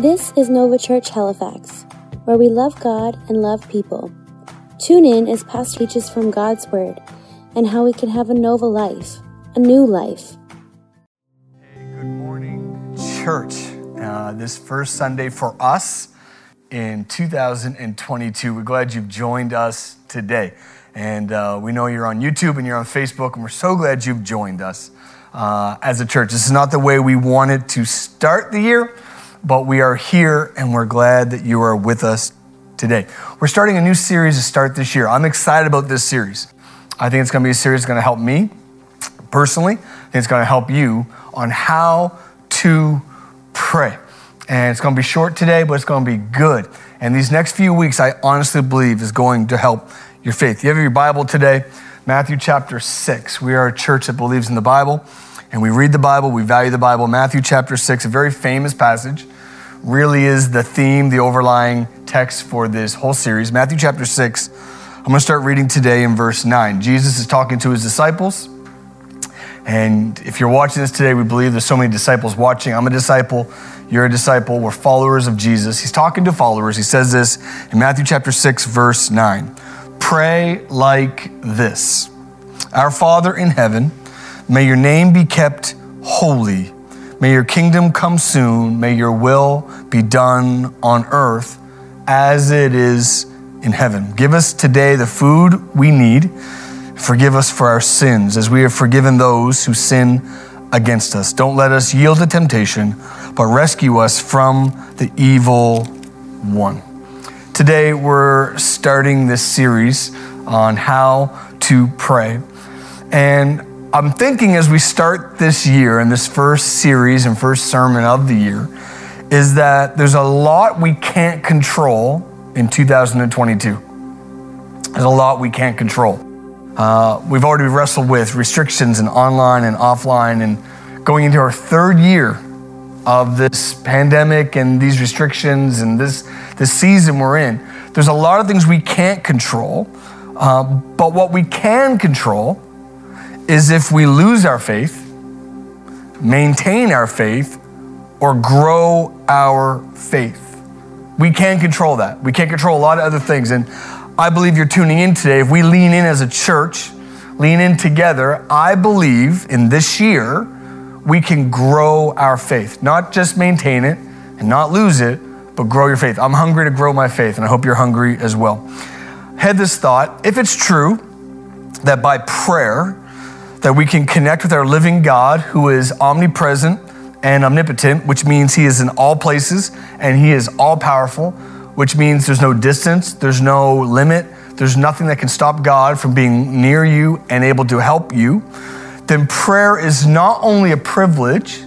This is Nova Church Halifax, where we love God and love people. Tune in as Pastor teaches from God's Word and how we can have a Nova life, a new life. Hey, good morning, church. Uh, this first Sunday for us in 2022. We're glad you've joined us today. And uh, we know you're on YouTube and you're on Facebook, and we're so glad you've joined us uh, as a church. This is not the way we wanted to start the year, but we are here and we're glad that you are with us today. We're starting a new series to start this year. I'm excited about this series. I think it's going to be a series that's going to help me personally. I think it's going to help you on how to pray. And it's going to be short today, but it's going to be good. And these next few weeks, I honestly believe, is going to help your faith. You have your Bible today, Matthew chapter 6. We are a church that believes in the Bible and we read the Bible, we value the Bible. Matthew chapter 6, a very famous passage, really is the theme, the overlying text for this whole series. Matthew chapter 6, I'm going to start reading today in verse 9. Jesus is talking to his disciples. And if you're watching this today, we believe there's so many disciples watching. I'm a disciple. You're a disciple. We're followers of Jesus. He's talking to followers. He says this in Matthew chapter 6, verse 9 Pray like this Our Father in heaven, May your name be kept holy. May your kingdom come soon. May your will be done on earth as it is in heaven. Give us today the food we need. Forgive us for our sins as we have forgiven those who sin against us. Don't let us yield to temptation, but rescue us from the evil one. Today, we're starting this series on how to pray. And I'm thinking as we start this year and this first series and first sermon of the year, is that there's a lot we can't control in 2022. There's a lot we can't control. Uh, we've already wrestled with restrictions and online and offline, and going into our third year of this pandemic and these restrictions and this, this season we're in. There's a lot of things we can't control, uh, but what we can control is if we lose our faith, maintain our faith, or grow our faith. We can't control that. We can't control a lot of other things. And I believe you're tuning in today. If we lean in as a church, lean in together, I believe in this year we can grow our faith, not just maintain it and not lose it, but grow your faith. I'm hungry to grow my faith, and I hope you're hungry as well. Had this thought if it's true that by prayer, that we can connect with our living God who is omnipresent and omnipotent, which means he is in all places and he is all powerful, which means there's no distance, there's no limit, there's nothing that can stop God from being near you and able to help you, then prayer is not only a privilege,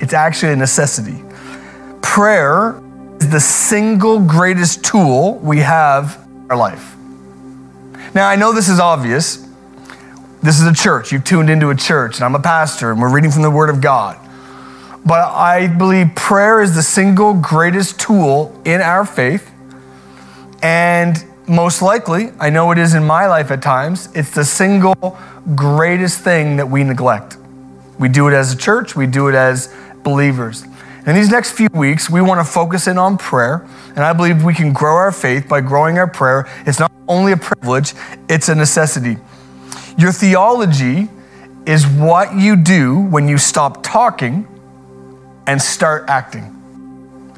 it's actually a necessity. Prayer is the single greatest tool we have in our life. Now, I know this is obvious this is a church. You've tuned into a church, and I'm a pastor, and we're reading from the Word of God. But I believe prayer is the single greatest tool in our faith. And most likely, I know it is in my life at times, it's the single greatest thing that we neglect. We do it as a church, we do it as believers. In these next few weeks, we want to focus in on prayer. And I believe we can grow our faith by growing our prayer. It's not only a privilege, it's a necessity. Your theology is what you do when you stop talking and start acting.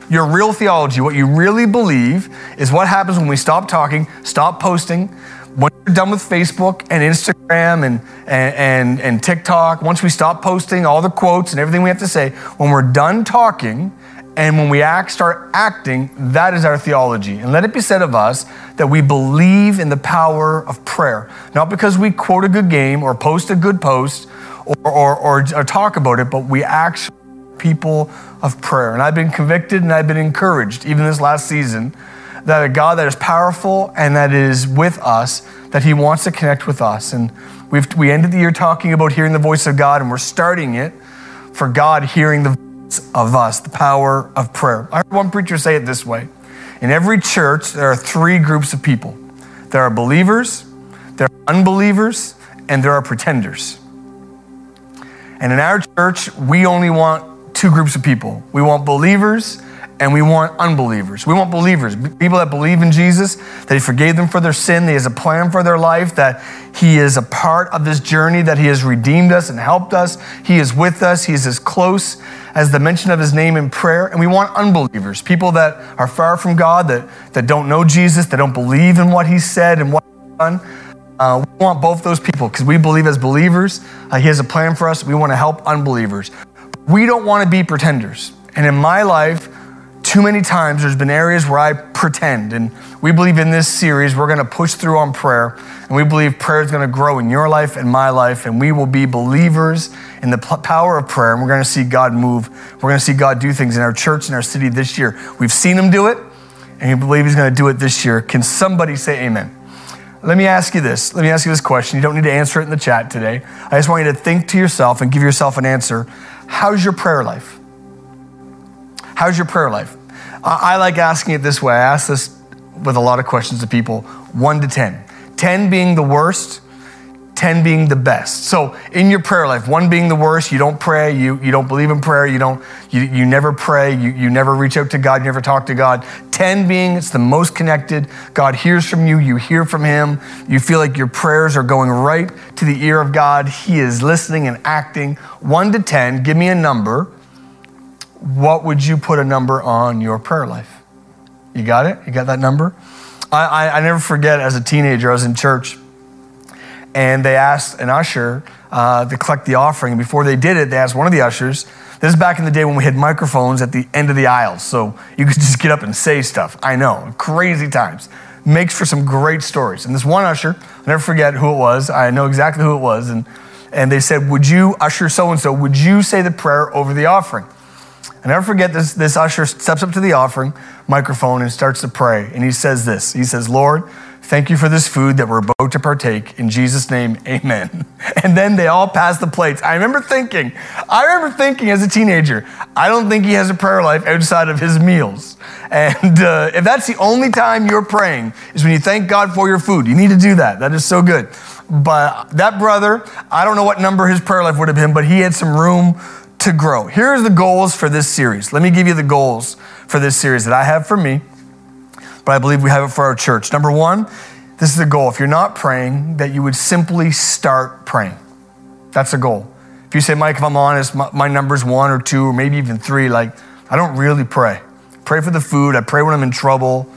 Your real theology, what you really believe, is what happens when we stop talking, stop posting. When we're done with Facebook and Instagram and, and, and, and TikTok, once we stop posting all the quotes and everything we have to say, when we're done talking and when we act, start acting, that is our theology. And let it be said of us that we believe in the power of prayer. Not because we quote a good game or post a good post or, or, or, or talk about it, but we actually people of prayer. And I've been convicted and I've been encouraged, even this last season, that a God that is powerful and that is with us, that He wants to connect with us. And we've, we ended the year talking about hearing the voice of God, and we're starting it for God hearing the of us, the power of prayer. I heard one preacher say it this way In every church, there are three groups of people there are believers, there are unbelievers, and there are pretenders. And in our church, we only want two groups of people we want believers and we want unbelievers. We want believers, people that believe in Jesus, that He forgave them for their sin, that He has a plan for their life, that He is a part of this journey, that He has redeemed us and helped us. He is with us. He is as close as the mention of His name in prayer. And we want unbelievers, people that are far from God, that, that don't know Jesus, that don't believe in what He said and what He's done. Uh, we want both those people because we believe as believers, uh, He has a plan for us. We want to help unbelievers. We don't want to be pretenders. And in my life, too many times there's been areas where I pretend. And we believe in this series, we're going to push through on prayer. And we believe prayer is going to grow in your life and my life. And we will be believers in the power of prayer. And we're going to see God move. We're going to see God do things in our church and our city this year. We've seen Him do it, and we believe He's going to do it this year. Can somebody say amen? Let me ask you this. Let me ask you this question. You don't need to answer it in the chat today. I just want you to think to yourself and give yourself an answer. How's your prayer life? How's your prayer life? I like asking it this way. I ask this with a lot of questions to people one to 10. 10 being the worst, 10 being the best. So in your prayer life, one being the worst, you don't pray, you, you don't believe in prayer, you don't, you, you never pray, you, you never reach out to God, you never talk to God. 10 being it's the most connected. God hears from you, you hear from him, you feel like your prayers are going right to the ear of God. He is listening and acting. One to 10, give me a number what would you put a number on your prayer life? You got it? You got that number? I, I, I never forget as a teenager, I was in church and they asked an usher uh, to collect the offering. Before they did it, they asked one of the ushers. This is back in the day when we had microphones at the end of the aisles, so you could just get up and say stuff. I know, crazy times. Makes for some great stories. And this one usher, i never forget who it was. I know exactly who it was. And, and they said, Would you, usher so and so, would you say the prayer over the offering? I never forget this, this usher steps up to the offering microphone and starts to pray. And he says this He says, Lord, thank you for this food that we're about to partake. In Jesus' name, amen. And then they all pass the plates. I remember thinking, I remember thinking as a teenager, I don't think he has a prayer life outside of his meals. And uh, if that's the only time you're praying, is when you thank God for your food. You need to do that. That is so good. But that brother, I don't know what number his prayer life would have been, but he had some room to grow. Here's the goals for this series. Let me give you the goals for this series that I have for me, but I believe we have it for our church. Number one, this is the goal. If you're not praying, that you would simply start praying. That's a goal. If you say, Mike, if I'm honest, my, my number's one or two or maybe even three, like, I don't really pray. Pray for the food. I pray when I'm in trouble.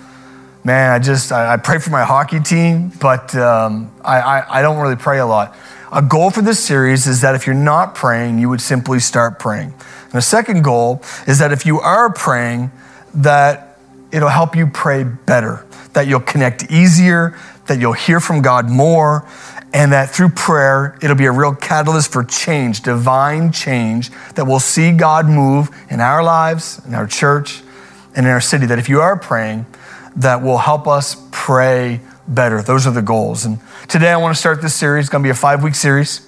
Man, I just, I, I pray for my hockey team, but um, I, I, I don't really pray a lot. A goal for this series is that if you're not praying, you would simply start praying. And the second goal is that if you are praying, that it'll help you pray better, that you'll connect easier, that you'll hear from God more, and that through prayer, it'll be a real catalyst for change, divine change, that we'll see God move in our lives, in our church, and in our city. That if you are praying, that will help us pray better. Those are the goals. And today I want to start this series. It's going to be a five week series.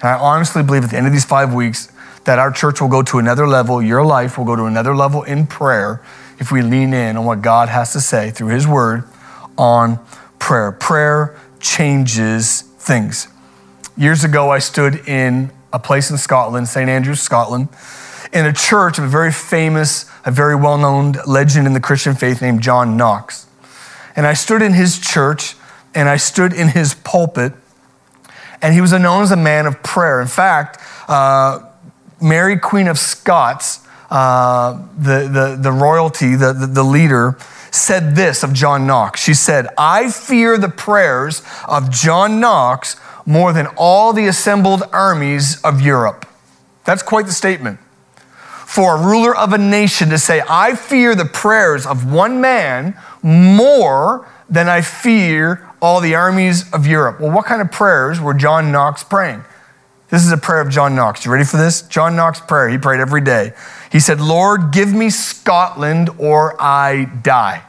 And I honestly believe at the end of these five weeks that our church will go to another level. Your life will go to another level in prayer if we lean in on what God has to say through His Word on prayer. Prayer changes things. Years ago, I stood in a place in Scotland, St. Andrews, Scotland, in a church of a very famous, a very well known legend in the Christian faith named John Knox. And I stood in his church and I stood in his pulpit, and he was known as a man of prayer. In fact, uh, Mary, Queen of Scots, uh, the, the, the royalty, the, the, the leader, said this of John Knox. She said, I fear the prayers of John Knox more than all the assembled armies of Europe. That's quite the statement. For a ruler of a nation to say, I fear the prayers of one man more than I fear all the armies of Europe. Well, what kind of prayers were John Knox praying? This is a prayer of John Knox. You ready for this? John Knox prayer. He prayed every day. He said, Lord, give me Scotland or I die.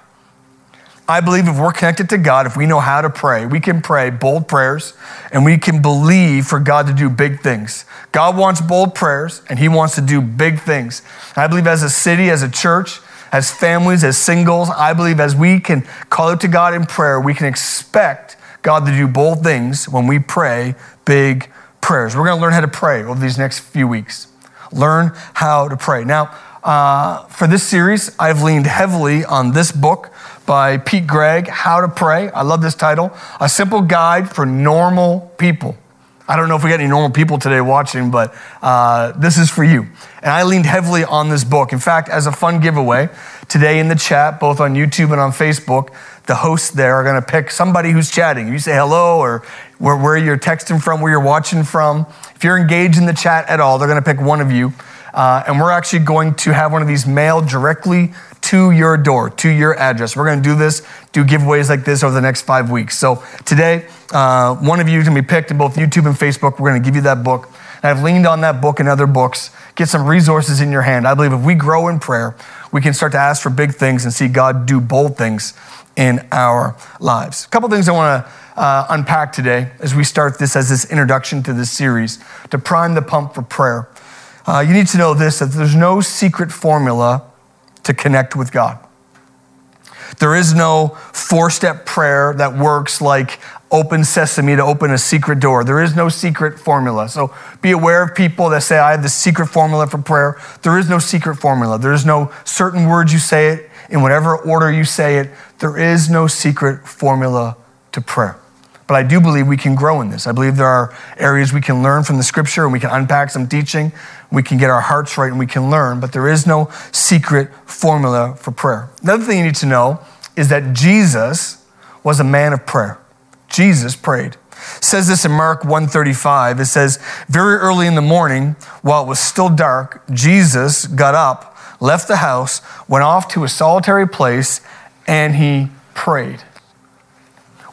I believe if we're connected to God, if we know how to pray, we can pray bold prayers and we can believe for God to do big things. God wants bold prayers and He wants to do big things. I believe as a city, as a church, as families, as singles, I believe as we can call out to God in prayer, we can expect God to do bold things when we pray big prayers. We're going to learn how to pray over these next few weeks. Learn how to pray. Now, uh, for this series, I've leaned heavily on this book by Pete Greig, How to Pray. I love this title A Simple Guide for Normal People. I don't know if we got any normal people today watching, but uh, this is for you. And I leaned heavily on this book. In fact, as a fun giveaway, today in the chat, both on YouTube and on Facebook, the hosts there are going to pick somebody who's chatting. You say hello or where, where you're texting from, where you're watching from. If you're engaged in the chat at all, they're going to pick one of you. Uh, and we're actually going to have one of these mailed directly to your door, to your address. We're going to do this, do giveaways like this over the next five weeks. So today, uh, one of you is going to be picked in both YouTube and Facebook. We're going to give you that book. And I've leaned on that book and other books. Get some resources in your hand. I believe if we grow in prayer, we can start to ask for big things and see God do bold things in our lives. A couple things I want to uh, unpack today as we start this as this introduction to this series to prime the pump for prayer. Uh, you need to know this that there's no secret formula to connect with God. There is no four step prayer that works like open sesame to open a secret door. There is no secret formula. So be aware of people that say, I have the secret formula for prayer. There is no secret formula. There is no certain words you say it in whatever order you say it. There is no secret formula to prayer. But I do believe we can grow in this. I believe there are areas we can learn from the scripture and we can unpack some teaching. We can get our hearts right and we can learn, but there is no secret formula for prayer. Another thing you need to know is that Jesus was a man of prayer. Jesus prayed. It says this in Mark 135. It says, Very early in the morning, while it was still dark, Jesus got up, left the house, went off to a solitary place, and he prayed.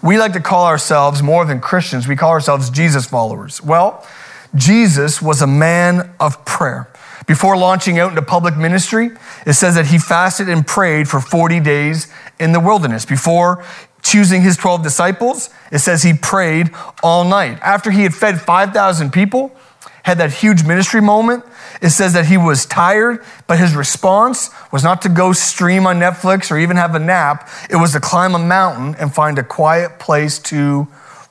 We like to call ourselves more than Christians, we call ourselves Jesus followers. Well, Jesus was a man of prayer. Before launching out into public ministry, it says that he fasted and prayed for 40 days in the wilderness. Before choosing his 12 disciples, it says he prayed all night. After he had fed 5,000 people, had that huge ministry moment, it says that he was tired, but his response was not to go stream on Netflix or even have a nap. It was to climb a mountain and find a quiet place to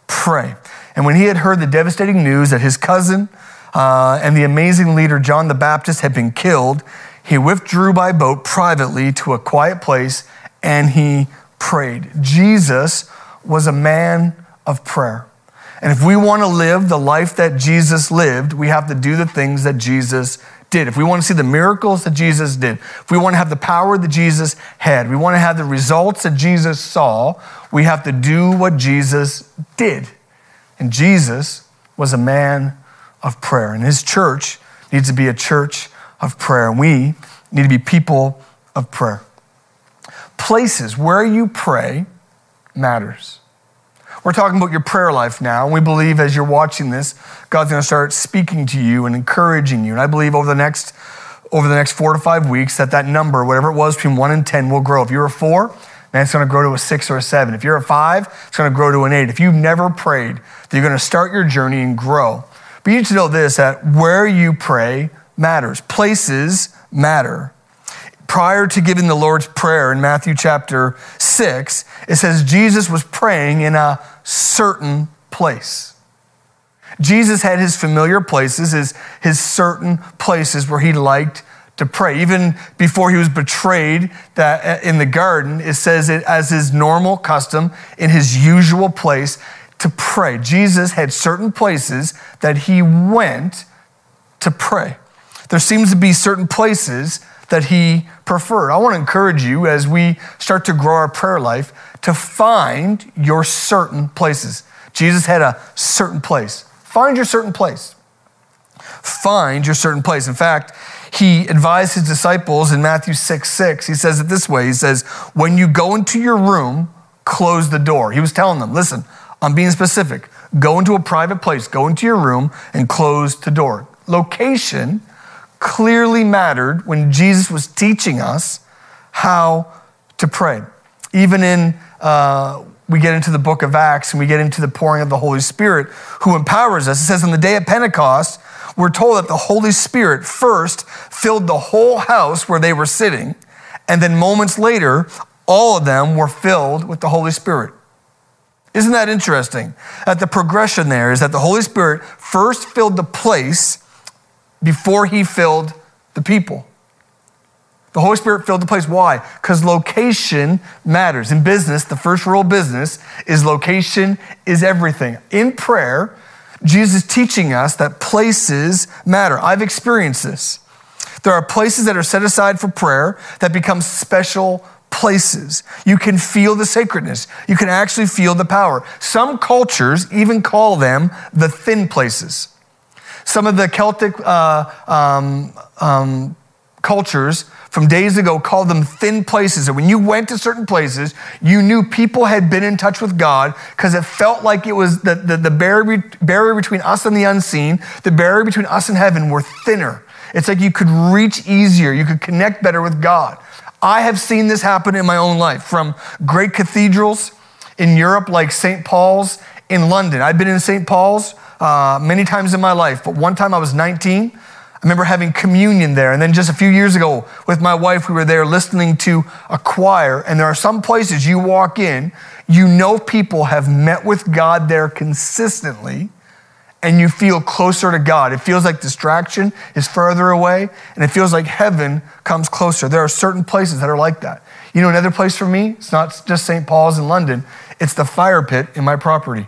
pray. And when he had heard the devastating news that his cousin uh, and the amazing leader John the Baptist had been killed, he withdrew by boat privately to a quiet place and he prayed. Jesus was a man of prayer. And if we want to live the life that Jesus lived, we have to do the things that Jesus did. If we want to see the miracles that Jesus did, if we want to have the power that Jesus had, we want to have the results that Jesus saw, we have to do what Jesus did. And Jesus was a man of prayer. And his church needs to be a church of prayer. And we need to be people of prayer. Places where you pray matters. We're talking about your prayer life now. And we believe as you're watching this, God's going to start speaking to you and encouraging you. And I believe over the next over the next four to five weeks that that number, whatever it was between one and 10, will grow. If you're a four, man, it's going to grow to a six or a seven. If you're a five, it's going to grow to an eight. If you've never prayed, you're going to start your journey and grow. But you need to know this that where you pray matters, places matter prior to giving the Lord's Prayer in Matthew chapter 6, it says Jesus was praying in a certain place. Jesus had his familiar places, his, his certain places where he liked to pray. Even before he was betrayed that uh, in the garden, it says it as his normal custom in his usual place to pray. Jesus had certain places that he went to pray. There seems to be certain places that he preferred. I want to encourage you as we start to grow our prayer life to find your certain places. Jesus had a certain place. Find your certain place. Find your certain place. In fact, he advised his disciples in Matthew 6 6. He says it this way He says, When you go into your room, close the door. He was telling them, Listen, I'm being specific. Go into a private place, go into your room, and close the door. Location clearly mattered when Jesus was teaching us how to pray. Even in, uh, we get into the book of Acts and we get into the pouring of the Holy Spirit who empowers us. It says on the day of Pentecost, we're told that the Holy Spirit first filled the whole house where they were sitting, and then moments later, all of them were filled with the Holy Spirit. Isn't that interesting? That the progression there is that the Holy Spirit first filled the place before he filled the people. The Holy Spirit filled the place. Why? Because location matters. In business, the first rule of business is location is everything. In prayer, Jesus is teaching us that places matter. I've experienced this. There are places that are set aside for prayer that become special places. You can feel the sacredness. You can actually feel the power. Some cultures even call them the thin places. Some of the Celtic uh, um, um, cultures from days ago called them thin places. And when you went to certain places, you knew people had been in touch with God because it felt like it was the, the, the barrier, barrier between us and the unseen, the barrier between us and heaven were thinner. It's like you could reach easier, you could connect better with God. I have seen this happen in my own life from great cathedrals in Europe, like St. Paul's in London. I've been in St. Paul's uh, many times in my life, but one time I was 19. I remember having communion there. And then just a few years ago with my wife, we were there listening to a choir. And there are some places you walk in, you know people have met with God there consistently, and you feel closer to God. It feels like distraction is further away, and it feels like heaven comes closer. There are certain places that are like that. You know, another place for me, it's not just St. Paul's in London, it's the fire pit in my property.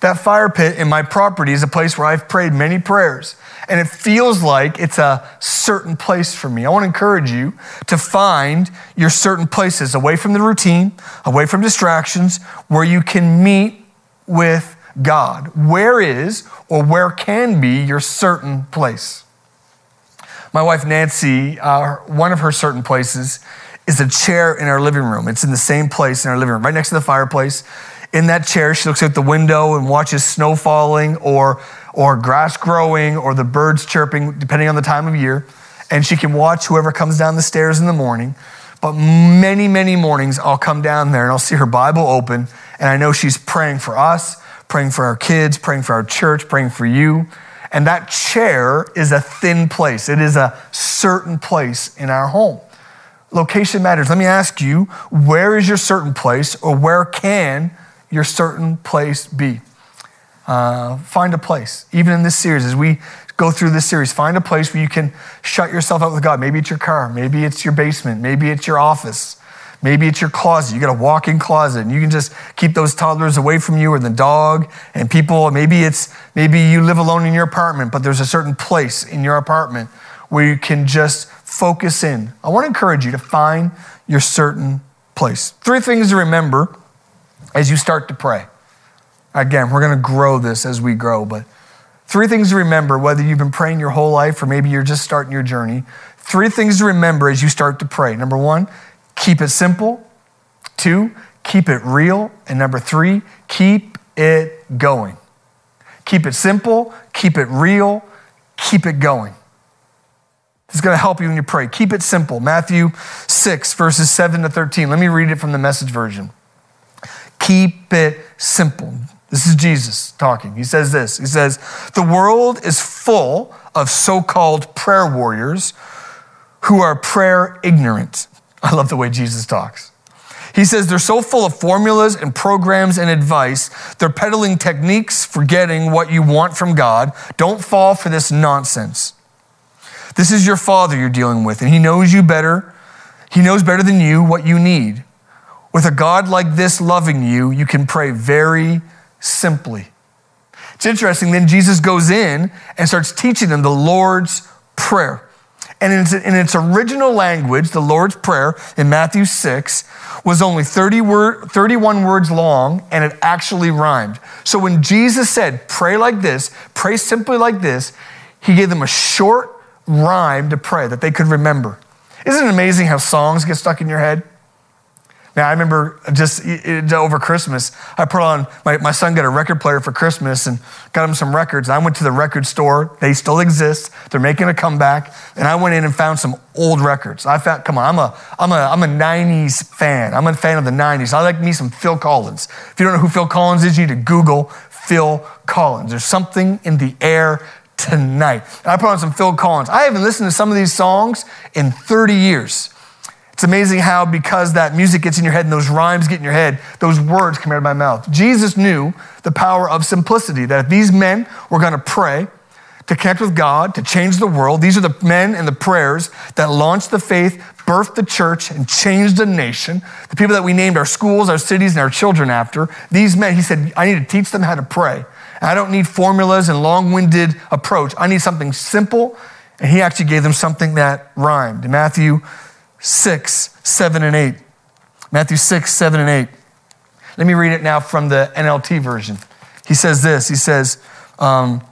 That fire pit in my property is a place where I've prayed many prayers and it feels like it's a certain place for me. I want to encourage you to find your certain places away from the routine, away from distractions, where you can meet with God. Where is or where can be your certain place? My wife Nancy, uh, one of her certain places is a chair in our living room. It's in the same place in our living room, right next to the fireplace. In that chair, she looks out the window and watches snow falling or or grass growing or the birds chirping, depending on the time of year. And she can watch whoever comes down the stairs in the morning. But many, many mornings, I'll come down there and I'll see her Bible open. And I know she's praying for us, praying for our kids, praying for our church, praying for you. And that chair is a thin place, it is a certain place in our home. Location matters. Let me ask you where is your certain place, or where can your certain place be? Uh, find a place, even in this series, as we go through this series, find a place where you can shut yourself out with God. Maybe it's your car, maybe it's your basement, maybe it's your office. Maybe it's your closet. You got a walk-in closet, and you can just keep those toddlers away from you, or the dog, and people. Maybe it's maybe you live alone in your apartment, but there's a certain place in your apartment where you can just focus in. I want to encourage you to find your certain place. Three things to remember as you start to pray. Again, we're going to grow this as we grow, but three things to remember whether you've been praying your whole life or maybe you're just starting your journey. Three things to remember as you start to pray. Number one, keep it simple. Two, keep it real. And number three, keep it going. Keep it simple, keep it real, keep it going. This is going to help you when you pray. Keep it simple. Matthew 6, verses 7 to 13. Let me read it from the message version. Keep it simple. This is Jesus talking. He says this He says, The world is full of so called prayer warriors who are prayer ignorant. I love the way Jesus talks. He says they're so full of formulas and programs and advice, they're peddling techniques for getting what you want from God. Don't fall for this nonsense. This is your Father you're dealing with, and He knows you better. He knows better than you what you need. With a God like this loving you, you can pray very simply. It's interesting, then Jesus goes in and starts teaching them the Lord's Prayer. And in its, in its, original language, the Lord's Prayer in Matthew 6 was only 30 word, 31 words long and it actually rhymed. So when Jesus said, pray like this, pray simply like this, he gave them a short rhyme to pray that they could remember. Isn't it amazing how songs get stuck in your head? Now, I remember just over Christmas, I put on, my, my son got a record player for Christmas and got him some records. I went to the record store. They still exist. They're making a comeback. And I went in and found some old records. I found, come on, I'm a, I'm a, I'm a 90s fan. I'm a fan of the 90s. I like me some Phil Collins. If you don't know who Phil Collins is, you need to Google Phil Collins. There's something in the air tonight. And I put on some Phil Collins. I haven't listened to some of these songs in 30 years. It's amazing how, because that music gets in your head and those rhymes get in your head, those words come out of my mouth. Jesus knew the power of simplicity, that if these men were going to pray, to connect with God, to change the world. These are the men and the prayers that launched the faith, birthed the church, and changed the nation. The people that we named our schools, our cities, and our children after. These men, he said, I need to teach them how to pray. I don't need formulas and long winded approach. I need something simple. And he actually gave them something that rhymed. In Matthew 6, 7, and 8. Matthew 6, 7, and 8. Let me read it now from the NLT version. He says this. He says, um,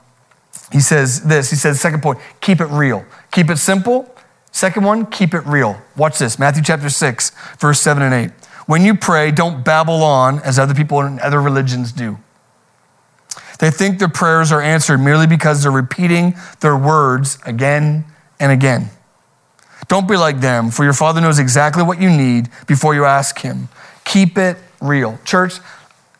he says this. He says, second point, keep it real. Keep it simple. Second one, keep it real. Watch this Matthew chapter 6, verse 7 and 8. When you pray, don't babble on as other people in other religions do. They think their prayers are answered merely because they're repeating their words again and again. Don't be like them, for your Father knows exactly what you need before you ask Him. Keep it real. Church,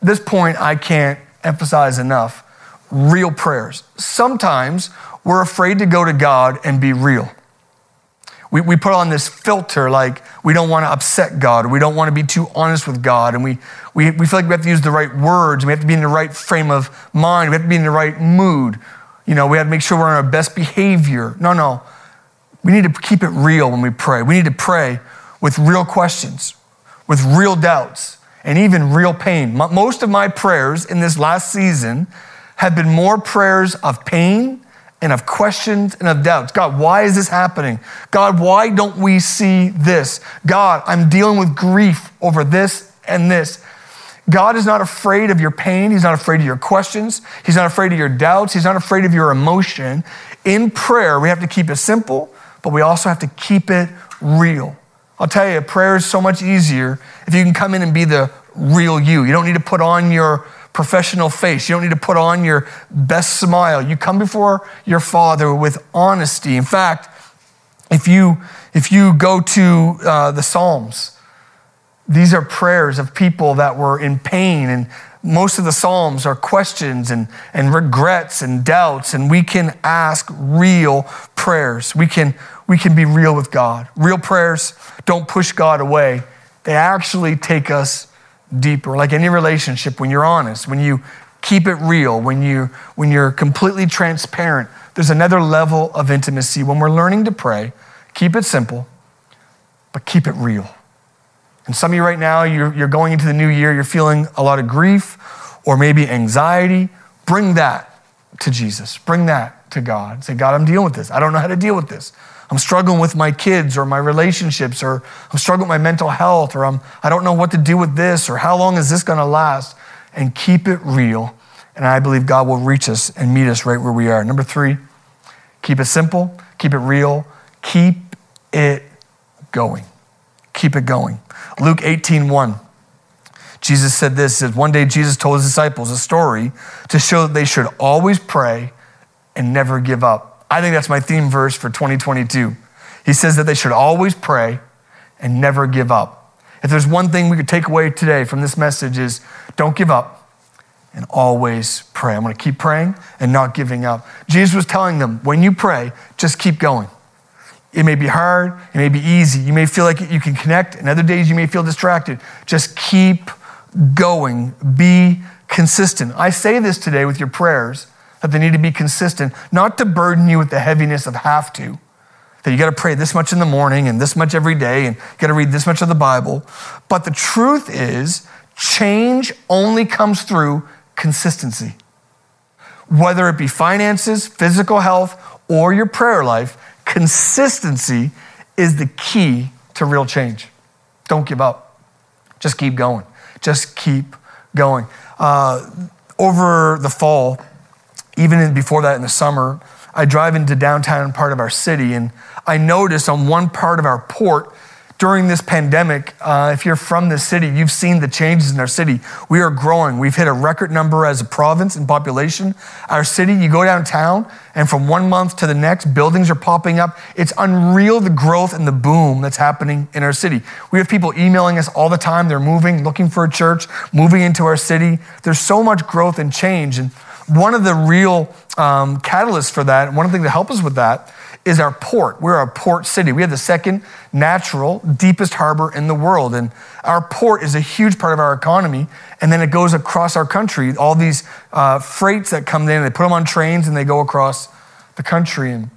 this point I can't emphasize enough real prayers. Sometimes we're afraid to go to God and be real. We, we put on this filter like we don't want to upset God, or we don't want to be too honest with God, and we, we, we feel like we have to use the right words, we have to be in the right frame of mind, we have to be in the right mood. You know, we have to make sure we're on our best behavior. No, no. We need to keep it real when we pray. We need to pray with real questions, with real doubts, and even real pain. Most of my prayers in this last season have been more prayers of pain and of questions and of doubts. God, why is this happening? God, why don't we see this? God, I'm dealing with grief over this and this. God is not afraid of your pain. He's not afraid of your questions. He's not afraid of your doubts. He's not afraid of your emotion. In prayer, we have to keep it simple, but we also have to keep it real. I'll tell you, prayer is so much easier if you can come in and be the real you. You don't need to put on your professional face. You don't need to put on your best smile. You come before your Father with honesty. In fact, if you, if you go to uh, the Psalms, these are prayers of people that were in pain, and most of the Psalms are questions and, and regrets and doubts, and we can ask real prayers. We can, we can be real with God. Real prayers don't push God away, they actually take us deeper. Like any relationship, when you're honest, when you keep it real, when, you, when you're completely transparent, there's another level of intimacy. When we're learning to pray, keep it simple, but keep it real. And some of you right now, you're, you're going into the new year, you're feeling a lot of grief or maybe anxiety. Bring that to Jesus. Bring that to God. Say, God, I'm dealing with this. I don't know how to deal with this. I'm struggling with my kids or my relationships, or I'm struggling with my mental health, or I'm, I don't know what to do with this, or how long is this going to last? And keep it real. And I believe God will reach us and meet us right where we are. Number three, keep it simple, keep it real, keep it going. Keep it going. Luke 18 1. Jesus said this says, One day Jesus told his disciples a story to show that they should always pray and never give up. I think that's my theme verse for 2022. He says that they should always pray and never give up. If there's one thing we could take away today from this message is don't give up and always pray. I'm going to keep praying and not giving up. Jesus was telling them, when you pray, just keep going. It may be hard, it may be easy. You may feel like you can connect, and other days you may feel distracted. Just keep going. Be consistent. I say this today with your prayers that they need to be consistent, not to burden you with the heaviness of have to. That you got to pray this much in the morning and this much every day and got to read this much of the Bible. But the truth is, change only comes through consistency. Whether it be finances, physical health, or your prayer life, consistency is the key to real change. Don't give up. Just keep going. Just keep going. Uh, over the fall, even before that in the summer, I drive into downtown part of our city, and I notice on one part of our port during this pandemic, uh, if you're from the city, you've seen the changes in our city. We are growing. We've hit a record number as a province in population. Our city, you go downtown, and from one month to the next, buildings are popping up. It's unreal the growth and the boom that's happening in our city. We have people emailing us all the time. They're moving, looking for a church, moving into our city. There's so much growth and change. And one of the real um, catalysts for that, and one of the things that help us with that, is our port. We're a port city. We have the second natural, deepest harbor in the world. And our port is a huge part of our economy. And then it goes across our country. All these uh, freights that come in, they put them on trains and they go across the country. And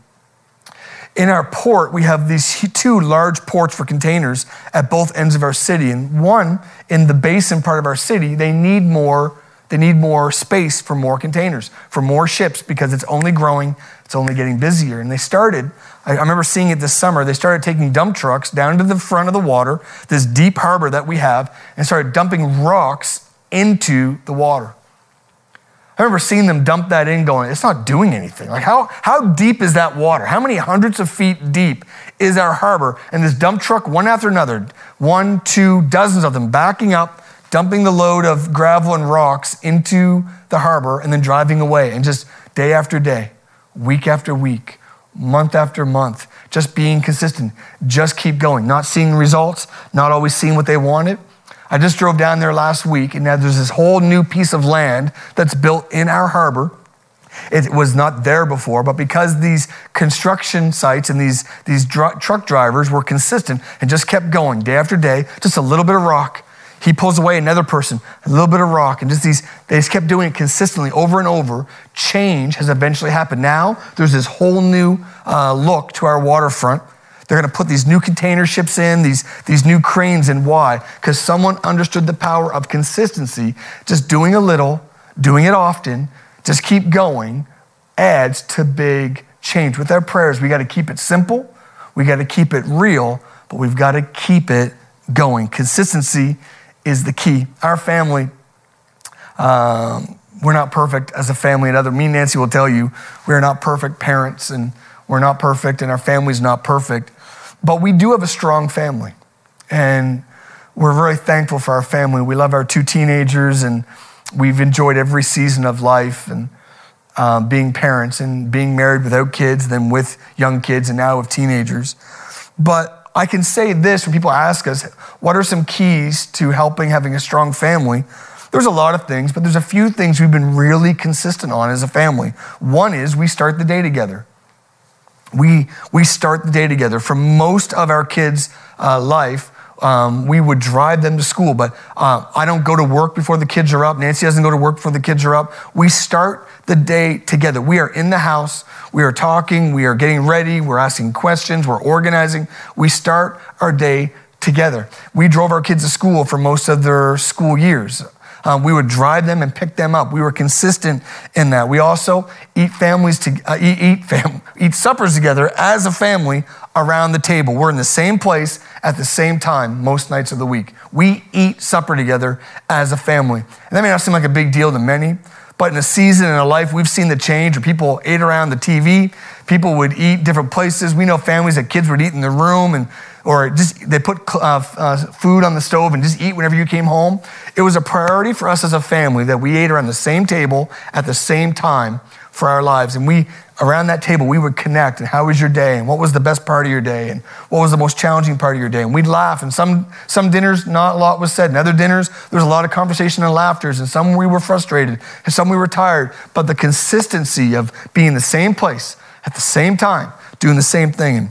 in our port, we have these two large ports for containers at both ends of our city. And one in the basin part of our city, they need more. They need more space for more containers, for more ships, because it's only growing, it's only getting busier. And they started, I remember seeing it this summer, they started taking dump trucks down to the front of the water, this deep harbor that we have, and started dumping rocks into the water. I remember seeing them dump that in going, it's not doing anything. Like, how, how deep is that water? How many hundreds of feet deep is our harbor? And this dump truck, one after another, one, two, dozens of them, backing up, dumping the load of gravel and rocks into the harbor, and then driving away. And just day after day, week after week, month after month, just being consistent, just keep going, not seeing results, not always seeing what they wanted I just drove down there last week, and now there's this whole new piece of land that's built in our harbor. It was not there before, but because these construction sites and these, these dr- truck drivers were consistent and just kept going day after day, just a little bit of rock. He pulls away another person, a little bit of rock, and just these, they just kept doing it consistently over and over. Change has eventually happened. Now there's this whole new uh, look to our waterfront. They're going to put these new container ships in, these, these new cranes in. Why? Because someone understood the power of consistency. Just doing a little, doing it often, just keep going adds to big change. With our prayers, we got to keep it simple, we got to keep it real, but we've got to keep it going. Consistency is the key. Our family, um, we're not perfect as a family. And other, me and Nancy will tell you, we're not perfect parents and we're not perfect and our family's not perfect. But we do have a strong family. And we're very thankful for our family. We love our two teenagers, and we've enjoyed every season of life and um, being parents and being married without kids, then with young kids, and now with teenagers. But I can say this when people ask us, what are some keys to helping having a strong family? There's a lot of things, but there's a few things we've been really consistent on as a family. One is we start the day together we, we start the day together. For most of our kids' uh, life, um, we would drive them to school, but uh, I don't go to work before the kids are up. Nancy doesn't go to work before the kids are up. We start the day together. We are in the house, we are talking, we are getting ready, we're asking questions, we're organizing. We start our day together. We drove our kids to school for most of their school years. Um, we would drive them and pick them up. We were consistent in that. We also eat families to uh, eat eat, fam, eat suppers together as a family around the table. We're in the same place at the same time most nights of the week. We eat supper together as a family. And that may not seem like a big deal to many, but in a season in a life, we've seen the change where people ate around the TV, people would eat different places. We know families that kids would eat in the room and or just they put uh, uh, food on the stove and just eat whenever you came home. It was a priority for us as a family that we ate around the same table at the same time for our lives. And we, around that table, we would connect and how was your day and what was the best part of your day and what was the most challenging part of your day. And we'd laugh. And some, some dinners, not a lot was said. And other dinners, there was a lot of conversation and laughters. And some we were frustrated and some we were tired. But the consistency of being in the same place at the same time, doing the same thing.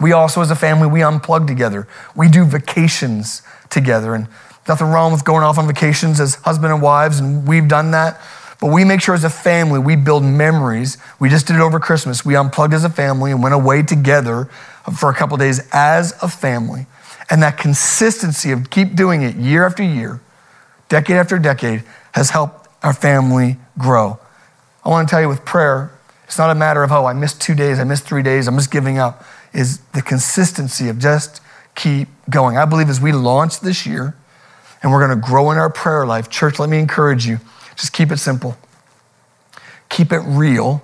We also, as a family, we unplug together. We do vacations together. And nothing wrong with going off on vacations as husband and wives, and we've done that. But we make sure as a family we build memories. We just did it over Christmas. We unplugged as a family and went away together for a couple days as a family. And that consistency of keep doing it year after year, decade after decade, has helped our family grow. I want to tell you with prayer, it's not a matter of, oh, I missed two days, I missed three days, I'm just giving up is the consistency of just keep going. I believe as we launch this year and we're going to grow in our prayer life, church, let me encourage you just keep it simple, keep it real,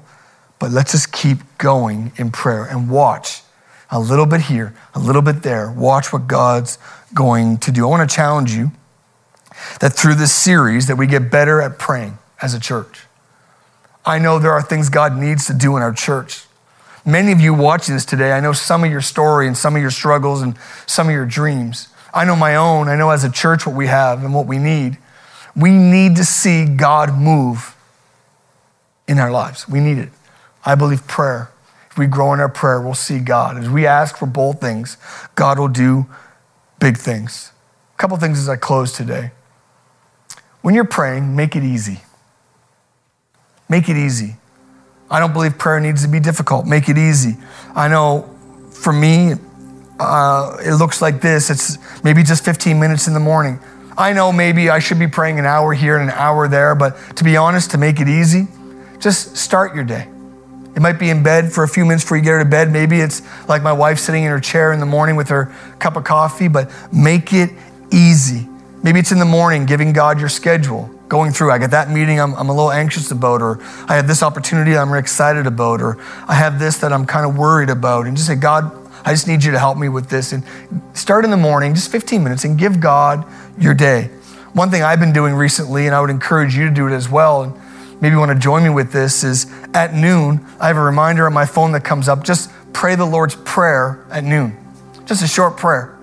but let's just keep going in prayer and watch a little bit here, a little bit there. Watch what God's going to do. I want to challenge you that through this series that we get better at praying as a church. I know there are things God needs to do in our church. Many of you watching this today, I know some of your story and some of your struggles and some of your dreams. I know my own. I know as a church what we have and what we need. We need to see God move in our lives. We need it. I believe prayer. If we grow in our prayer, we'll see God. As we ask for bold things, God will do big things. A couple things as I close today. When you're praying, make it easy. Make it easy. I don't believe prayer needs to be difficult. Make it easy. I know for me, uh, it looks like this. It's maybe just 15 minutes in the morning. I know maybe I should be praying an hour here and an hour there, but to be honest, to make it easy, just start your day. It might be in bed for a few minutes before you get out of bed. Maybe it's like my wife sitting in her chair in the morning with her cup of coffee, but make it easy. Maybe it's in the morning, giving God your schedule, going through. I got that meeting I'm, I'm a little anxious about, or I have this opportunity I'm excited about, or I have this that I'm kind of worried about. And just say, God, I just need you to help me with this. And start in the morning, just 15 minutes, and give God your day. One thing I've been doing recently, and I would encourage you to do it as well, and maybe you want to join me with this, is at noon, I have a reminder on my phone that comes up. Just pray the Lord's Prayer at noon. Just a short prayer.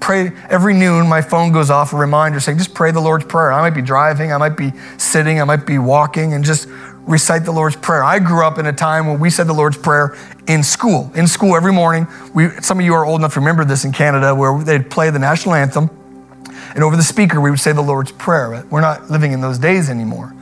Pray every noon, my phone goes off a reminder saying, just pray the Lord's Prayer. I might be driving, I might be sitting, I might be walking, and just recite the Lord's Prayer. I grew up in a time when we said the Lord's Prayer in school. In school every morning. We, some of you are old enough to remember this in Canada where they'd play the national anthem, and over the speaker, we would say the Lord's Prayer. We're not living in those days anymore.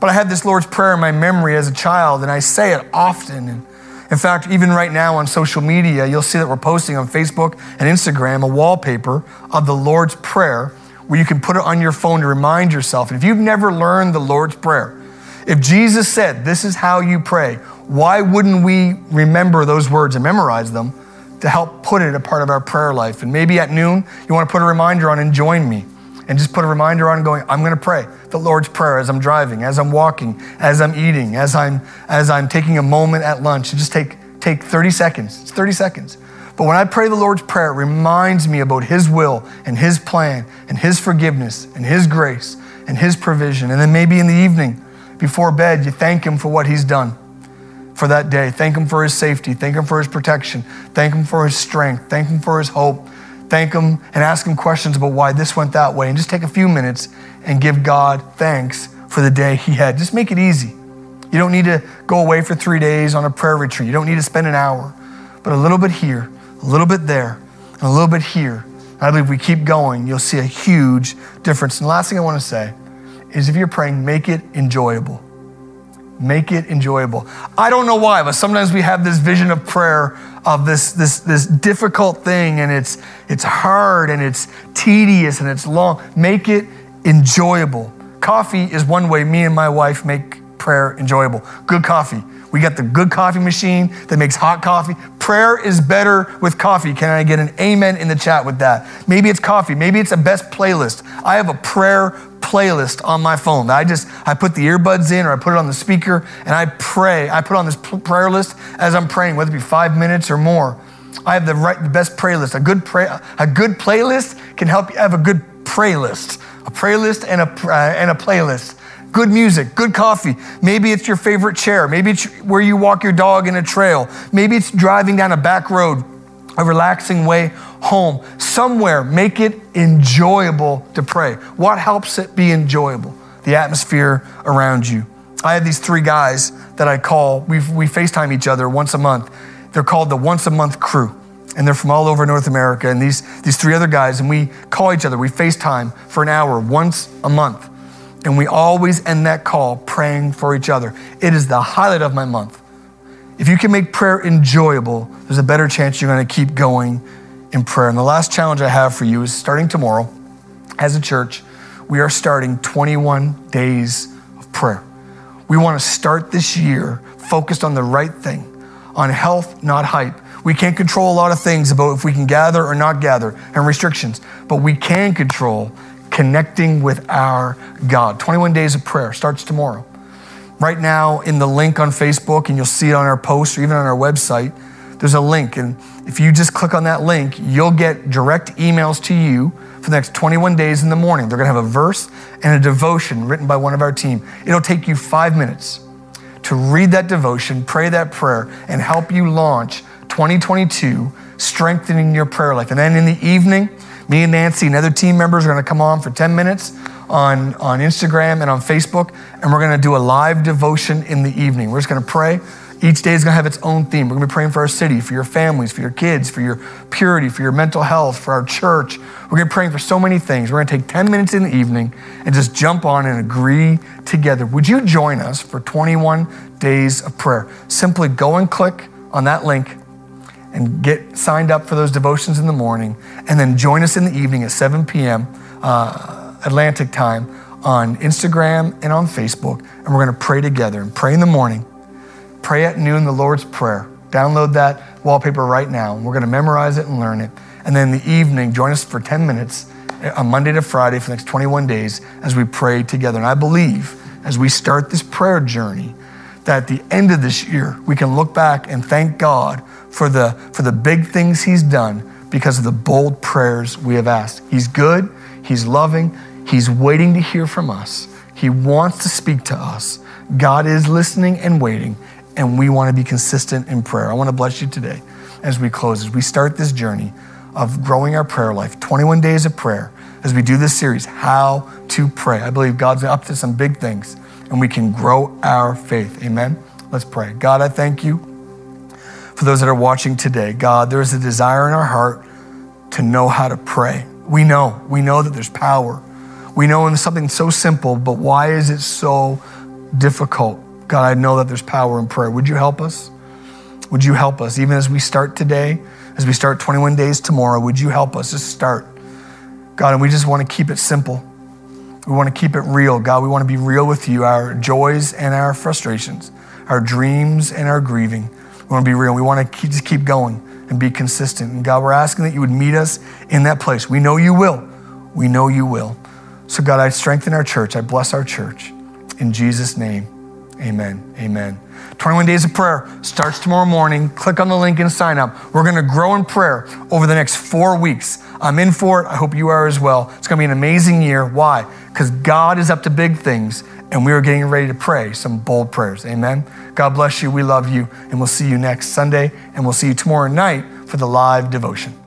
But I had this Lord's Prayer in my memory as a child, and I say it often. And in fact, even right now on social media, you'll see that we're posting on Facebook and Instagram a wallpaper of the Lord's Prayer where you can put it on your phone to remind yourself. And if you've never learned the Lord's Prayer, if Jesus said, This is how you pray, why wouldn't we remember those words and memorize them to help put it a part of our prayer life? And maybe at noon, you want to put a reminder on and join me and just put a reminder on going, I'm going to pray the Lord's Prayer as I'm driving, as I'm walking, as I'm eating, as I'm, as I'm taking a moment at lunch. Just take, take 30 seconds. It's 30 seconds. But when I pray the Lord's Prayer, it reminds me about His will and His plan and His forgiveness and His grace and His provision. And then maybe in the evening, before bed, you thank Him for what He's done for that day. Thank Him for His safety. Thank Him for His protection. Thank Him for His strength. Thank Him for His hope thank Him, and ask Him questions about why this went that way. And just take a few minutes and give God thanks for the day He had. Just make it easy. You don't need to go away for three days on a prayer retreat. You don't need to spend an hour, but a little bit here, a little bit there, and a little bit here. I believe we keep going, you'll see a huge difference. And the last thing I want to say is if you're praying, make it enjoyable. Make it enjoyable. I don't know why, but sometimes we have this vision of prayer of this, this, this difficult thing and it's, it's hard and it's tedious and it's long. Make it enjoyable. Coffee is one way me and my wife make prayer enjoyable. Good coffee. We got the good coffee machine that makes hot coffee. Prayer is better with coffee. Can I get an amen in the chat with that? Maybe it's coffee. Maybe it's a best playlist. I have a prayer playlist on my phone. I just I put the earbuds in or I put it on the speaker and I pray. I put on this prayer list as I'm praying, whether it be five minutes or more. I have the right, the best playlist. A good pray, a good playlist can help you have a good playlist, a playlist and a uh, and a playlist. Good music, good coffee. Maybe it's your favorite chair. Maybe it's where you walk your dog in a trail. Maybe it's driving down a back road, a relaxing way home. Somewhere, make it enjoyable to pray. What helps it be enjoyable? The atmosphere around you. I have these three guys that I call, we we FaceTime each other once a month. They're called the Once a Month Crew. And they're from all over North America. And these, these three other guys, and we call each other, we FaceTime for an hour once a month. And we always end that call praying for each other. It is the highlight of my month. If you can make prayer enjoyable, there's a better chance you're going to keep going in prayer. And the last challenge I have for you is starting tomorrow, as a church, we are starting 21 days of prayer. We want to start this year focused on the right thing, on health, not hype. We can't control a lot of things about if we can gather or not gather and restrictions, but we can control connecting with our God. 21 days of prayer starts tomorrow. Right now, in the link on Facebook, and you'll see it on our post or even on our website, there's a link. And if you just click on that link, you'll get direct emails to you for the next 21 days in the morning. They're going to have a verse and a devotion written by one of our team. It'll take you five minutes to read that devotion, pray that prayer, and help you launch 2022 strengthening your prayer life. And then in the evening, me and Nancy and other team members are going to come on for 10 minutes on, on Instagram and on Facebook, and we're going to do a live devotion in the evening. We're just going to pray Each day is going to have its own theme. We're going to be praying for our city, for your families, for your kids, for your purity, for your mental health, for our church. We're going to be praying for so many things. We're going to take 10 minutes in the evening and just jump on and agree together. Would you join us for 21 days of prayer? Simply go and click on that link and get signed up for those devotions in the morning, and then join us in the evening at 7 p.m. Uh, Atlantic time on Instagram and on Facebook, and we're going to pray together and pray in the morning Pray at noon the Lord's Prayer. Download that wallpaper right now. We're going to memorize it and learn it. And then in the evening, join us for 10 minutes uh, on Monday to Friday for the next 21 days as we pray together. And I believe as we start this prayer journey, that at the end of this year, we can look back and thank God for the, for the big things He's done because of the bold prayers we have asked. He's good, He's loving, He's waiting to hear from us. He wants to speak to us. God is listening and waiting and we want to be consistent in prayer. I want to bless you today as we close, as we start this journey of growing our prayer life 21 days of prayer, as we do this series, How to Pray. I believe God's up to some big things and we can grow our faith. Amen. Let's pray. God, I thank you for those that are watching today. God, there is a desire in our heart to know how to pray. We know, we know that there's power. We know in something so simple, but why is it so difficult? God, I know that there's power in prayer. Would you help us? Would you help us? Even as we start today, as we start 21 days tomorrow, would you help us just start? God, and we just want to keep it simple. We want to keep it real. God, we want to be real with you, our joys and our frustrations, our dreams and our grieving. We want to be real. We want to keep, just keep going and be consistent. And God, we're asking that you would meet us in that place. We know you will. We know you will. So, God, I strengthen our church. I bless our church. In Jesus' name. Amen. Amen. 21 days of prayer starts tomorrow morning. Click on the link and sign up. We're going to grow in prayer over the next four weeks. I'm in for it. I hope you are as well. It's going to be an amazing year. Why? Because God is up to big things and we are getting ready to pray some bold prayers. Amen. God bless you. We love you. And we'll see you next Sunday and we'll see you tomorrow night for the live devotion.